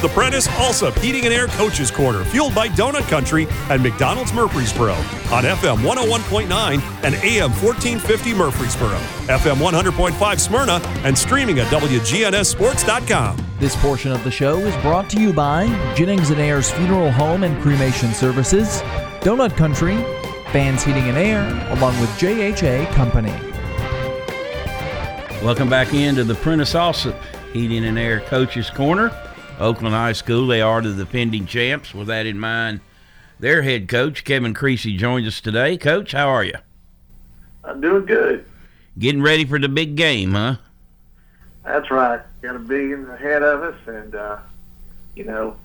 The Prentice Allsup Heating and Air Coaches Corner, fueled by Donut Country and McDonald's Murfreesboro on FM 101.9 and AM 1450 Murfreesboro, FM 100.5 Smyrna, and streaming at WGNSSports.com. This portion of the show is brought to you by Jennings and Ayers Funeral Home and Cremation Services, Donut Country, Fans Heating and Air, along with JHA Company. Welcome back into the Prentice Allsup Heating and Air Coaches Corner. Oakland High School, they are the defending champs. With that in mind, their head coach, Kevin Creasy, joins us today. Coach, how are you? I'm doing good. Getting ready for the big game, huh? That's right. Got a big ahead of us, and uh, you know,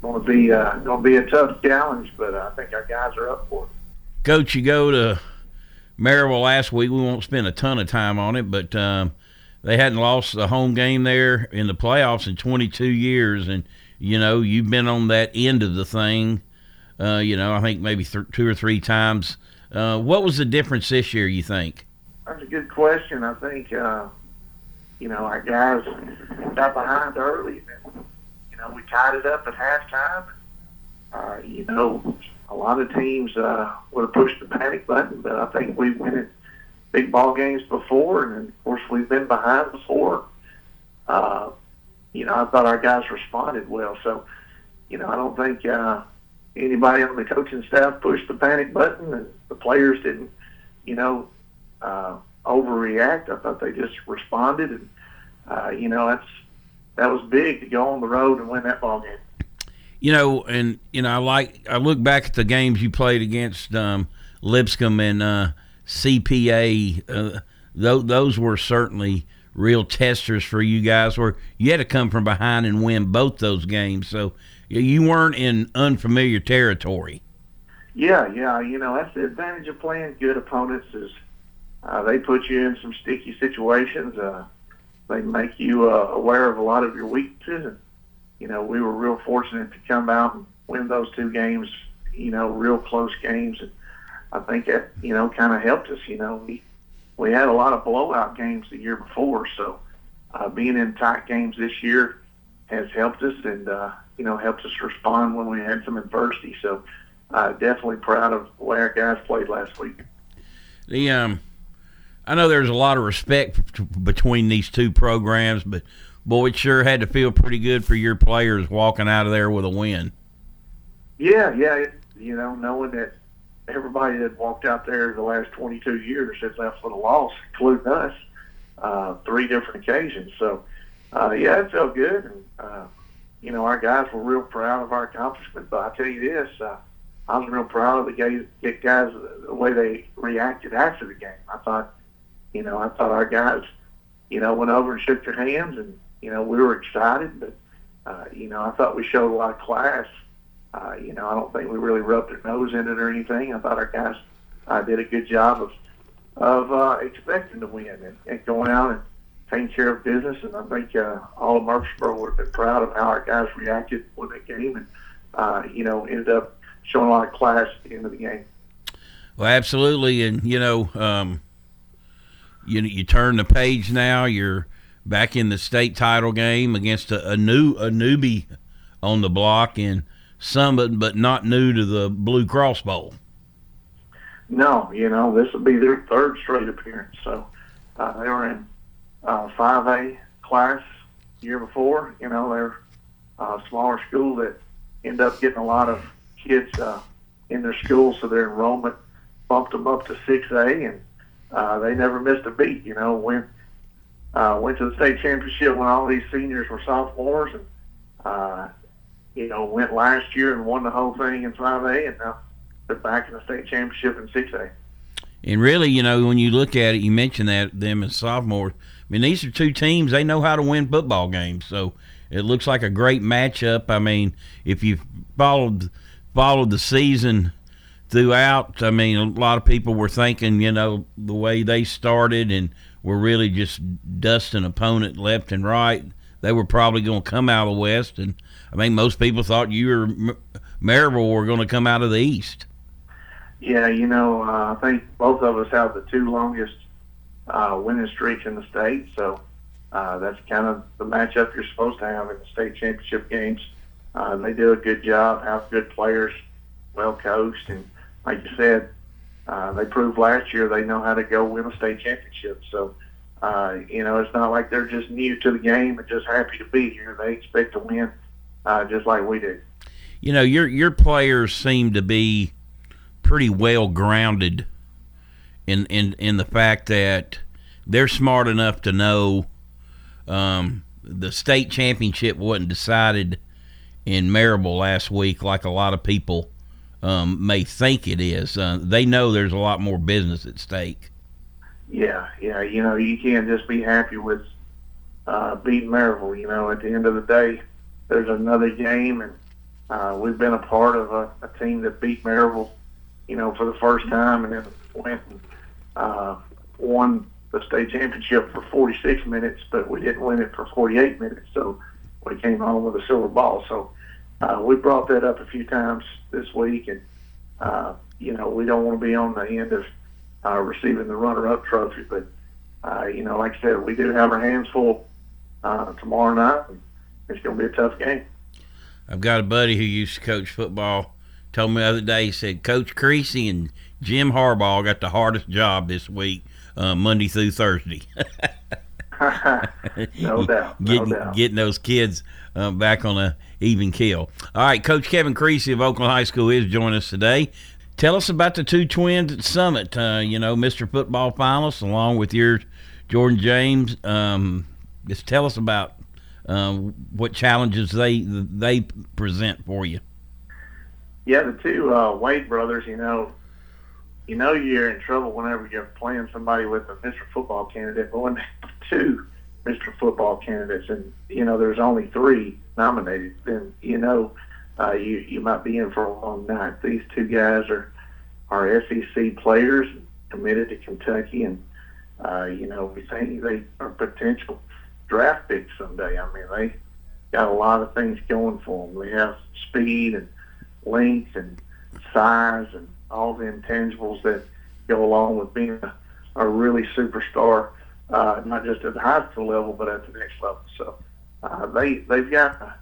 going to be uh, going to be a tough challenge, but I think our guys are up for it. Coach, you go to Maryville last week. We won't spend a ton of time on it, but um, they hadn't lost a home game there in the playoffs in 22 years, and you know you've been on that end of the thing. Uh, you know, I think maybe th- two or three times. Uh, what was the difference this year? You think? That's a good question. I think uh, you know our guys got behind early. And, you know, we tied it up at halftime. Uh, you know, a lot of teams uh, would have pushed the panic button, but I think we went it big ball games before, and of course we've been behind before. Uh, you know, I thought our guys responded well. So, you know, I don't think uh, anybody on the coaching staff pushed the panic button, and the players didn't, you know, uh, overreact. I thought they just responded, and uh, you know, that's that was big to go on the road and win that ball game. You know, and you know, I like I look back at the games you played against um, Lipscomb and. Uh, CPA, uh, th- those were certainly real testers for you guys where you had to come from behind and win both those games. So you weren't in unfamiliar territory. Yeah, yeah. You know, that's the advantage of playing good opponents is uh, they put you in some sticky situations. Uh, they make you uh, aware of a lot of your weaknesses. And, you know, we were real fortunate to come out and win those two games, you know, real close games. And, I think that you know kind of helped us. You know, we we had a lot of blowout games the year before, so uh, being in tight games this year has helped us, and uh, you know helped us respond when we had some adversity. So uh, definitely proud of the way our guys played last week. The um, I know there's a lot of respect between these two programs, but boy, it sure had to feel pretty good for your players walking out of there with a win. Yeah, yeah, it, you know, knowing that everybody that walked out there the last 22 years has left with a loss, including us, uh, three different occasions. So, uh, yeah, it felt good. And, uh, you know, our guys were real proud of our accomplishment. But I tell you this, uh, I was real proud of the guys, the guys, the way they reacted after the game. I thought, you know, I thought our guys, you know, went over and shook their hands, and you know, we were excited. But uh, you know, I thought we showed a lot of class uh, you know, I don't think we really rubbed our nose in it or anything. I thought our guys uh, did a good job of of uh, expecting to win and, and going out and taking care of business. And I think uh, all of Murfreesboro would have been proud of how our guys reacted when they came and, uh, you know, ended up showing a lot of class at the end of the game. Well, absolutely. And, you know, um, you, you turn the page now. You're back in the state title game against a, a new a newbie on the block. And, Summit, but not new to the Blue Cross Bowl. No, you know this will be their third straight appearance. So uh, they were in uh, 5A class year before. You know they're a smaller school that end up getting a lot of kids uh, in their school, so their enrollment bumped them up to 6A, and uh, they never missed a beat. You know, went uh, went to the state championship when all these seniors were sophomores, and uh, you know, went last year and won the whole thing in 5A, and now they're back in the state championship in 6A. And really, you know, when you look at it, you mentioned that them as sophomores. I mean, these are two teams. They know how to win football games, so it looks like a great matchup. I mean, if you followed followed the season throughout, I mean, a lot of people were thinking, you know, the way they started and were really just dusting opponent left and right. They were probably going to come out of the West, and I mean, most people thought you or Maryville were going to come out of the East. Yeah, you know, uh, I think both of us have the two longest uh, winning streaks in the state. So, uh, that's kind of the matchup you're supposed to have in the state championship games. Uh, they do a good job, have good players, well coached, and like you said, uh, they proved last year they know how to go win a state championship. So, uh, you know, it's not like they're just new to the game and just happy to be here. They expect to win, uh, just like we do. You know, your your players seem to be pretty well grounded in in in the fact that they're smart enough to know um, the state championship wasn't decided in Maryville last week like a lot of people um, may think it is. Uh, they know there's a lot more business at stake. Yeah, yeah. You know, you can't just be happy with uh, beating Maryville. You know, at the end of the day, there's another game, and uh, we've been a part of a, a team that beat Maryville, you know, for the first time, and then went and uh, won the state championship for 46 minutes, but we didn't win it for 48 minutes. So we came home with a silver ball. So uh, we brought that up a few times this week, and uh, you know we don't want to be on the end of uh, receiving the runner-up trophy, but uh, you know, like I said, we do have our hands full uh, tomorrow night. And it's going to be a tough game. I've got a buddy who used to coach football. Told me the other day, he said Coach Creasy and Jim Harbaugh got the hardest job this week, uh, Monday through Thursday. no doubt. No getting, doubt. getting those kids uh, back on a even keel. All right, Coach Kevin Creasy of Oakland High School is joining us today. Tell us about the two twins at Summit. Uh, you know, Mr. Football finalists, along with your Jordan James. Um, just tell us about uh, what challenges they they present for you. Yeah, the two uh, Wade brothers. You know, you know you're in trouble whenever you're playing somebody with a Mr. Football candidate, but when two Mr. Football candidates, and you know there's only three nominated, then you know uh, you you might be in for a long night. These two guys are are SEC players committed to Kentucky, and uh, you know we think they are potential draft picks someday. I mean they got a lot of things going for them. They have speed and length and size and all the intangibles that go along with being a, a really superstar uh, not just at the high school level, but at the next level. So uh, they they've got a,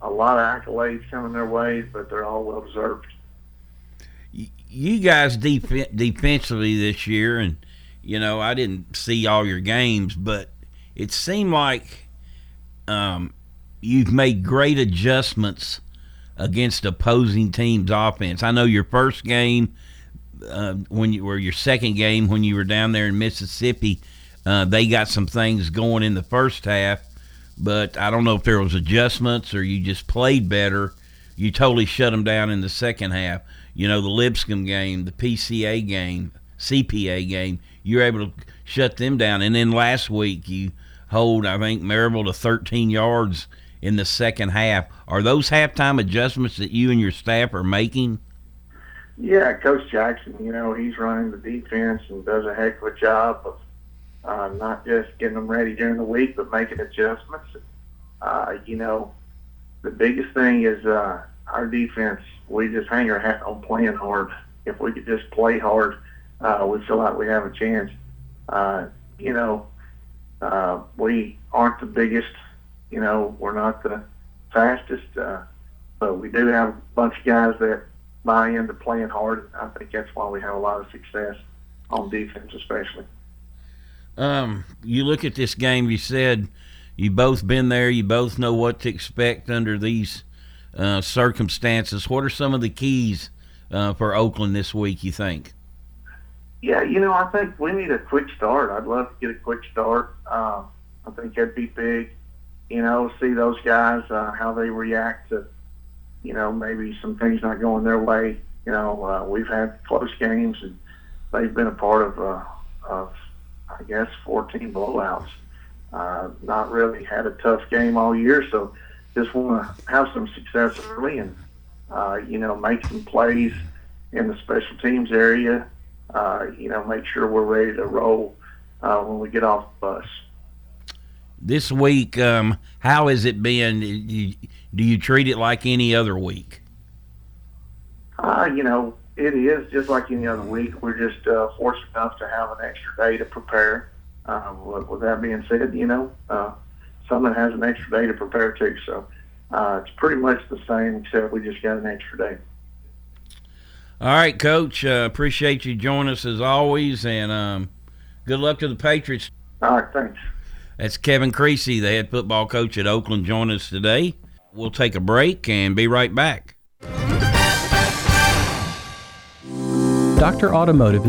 a lot of accolades coming their way, but they're all well deserved. You guys def- defensively this year, and you know I didn't see all your games, but it seemed like um, you've made great adjustments against opposing teams' offense. I know your first game, uh, when you were your second game when you were down there in Mississippi uh, they got some things going in the first half, but I don't know if there was adjustments or you just played better. You totally shut them down in the second half. You know, the Lipscomb game, the PCA game, CPA game, you're able to shut them down. And then last week, you hold, I think, Maryville to 13 yards in the second half. Are those halftime adjustments that you and your staff are making? Yeah, Coach Jackson, you know, he's running the defense and does a heck of a job of uh, not just getting them ready during the week, but making adjustments. Uh, you know, the biggest thing is uh, our defense. We just hang our hat on playing hard. If we could just play hard, uh, we feel like we have a chance. Uh, you know, uh, we aren't the biggest. You know, we're not the fastest, uh, but we do have a bunch of guys that buy into playing hard. I think that's why we have a lot of success on defense, especially. Um, you look at this game. You said you both been there. You both know what to expect under these uh, circumstances. What are some of the keys uh, for Oakland this week? You think? Yeah, you know, I think we need a quick start. I'd love to get a quick start. Uh, I think that'd be big. You know, see those guys uh, how they react to, you know, maybe some things not going their way. You know, uh, we've had close games and they've been a part of uh, of I guess 14 blowouts. Uh, not really had a tough game all year, so just want to have some success early and uh, you know make some plays in the special teams area. Uh, you know, make sure we're ready to roll uh, when we get off the bus. This week, um, how has it been? Do you, do you treat it like any other week? Uh, you know, it is just like any other week. We're just uh, fortunate enough to have an extra day to prepare. uh, with, with that being said, you know, uh, someone has an extra day to prepare too. So uh, it's pretty much the same, except we just got an extra day. All right, Coach. Uh, appreciate you joining us as always, and um, good luck to the Patriots. All right, thanks. That's Kevin Creasy, the head football coach at Oakland, joining us today. We'll take a break and be right back. Dr. Automotive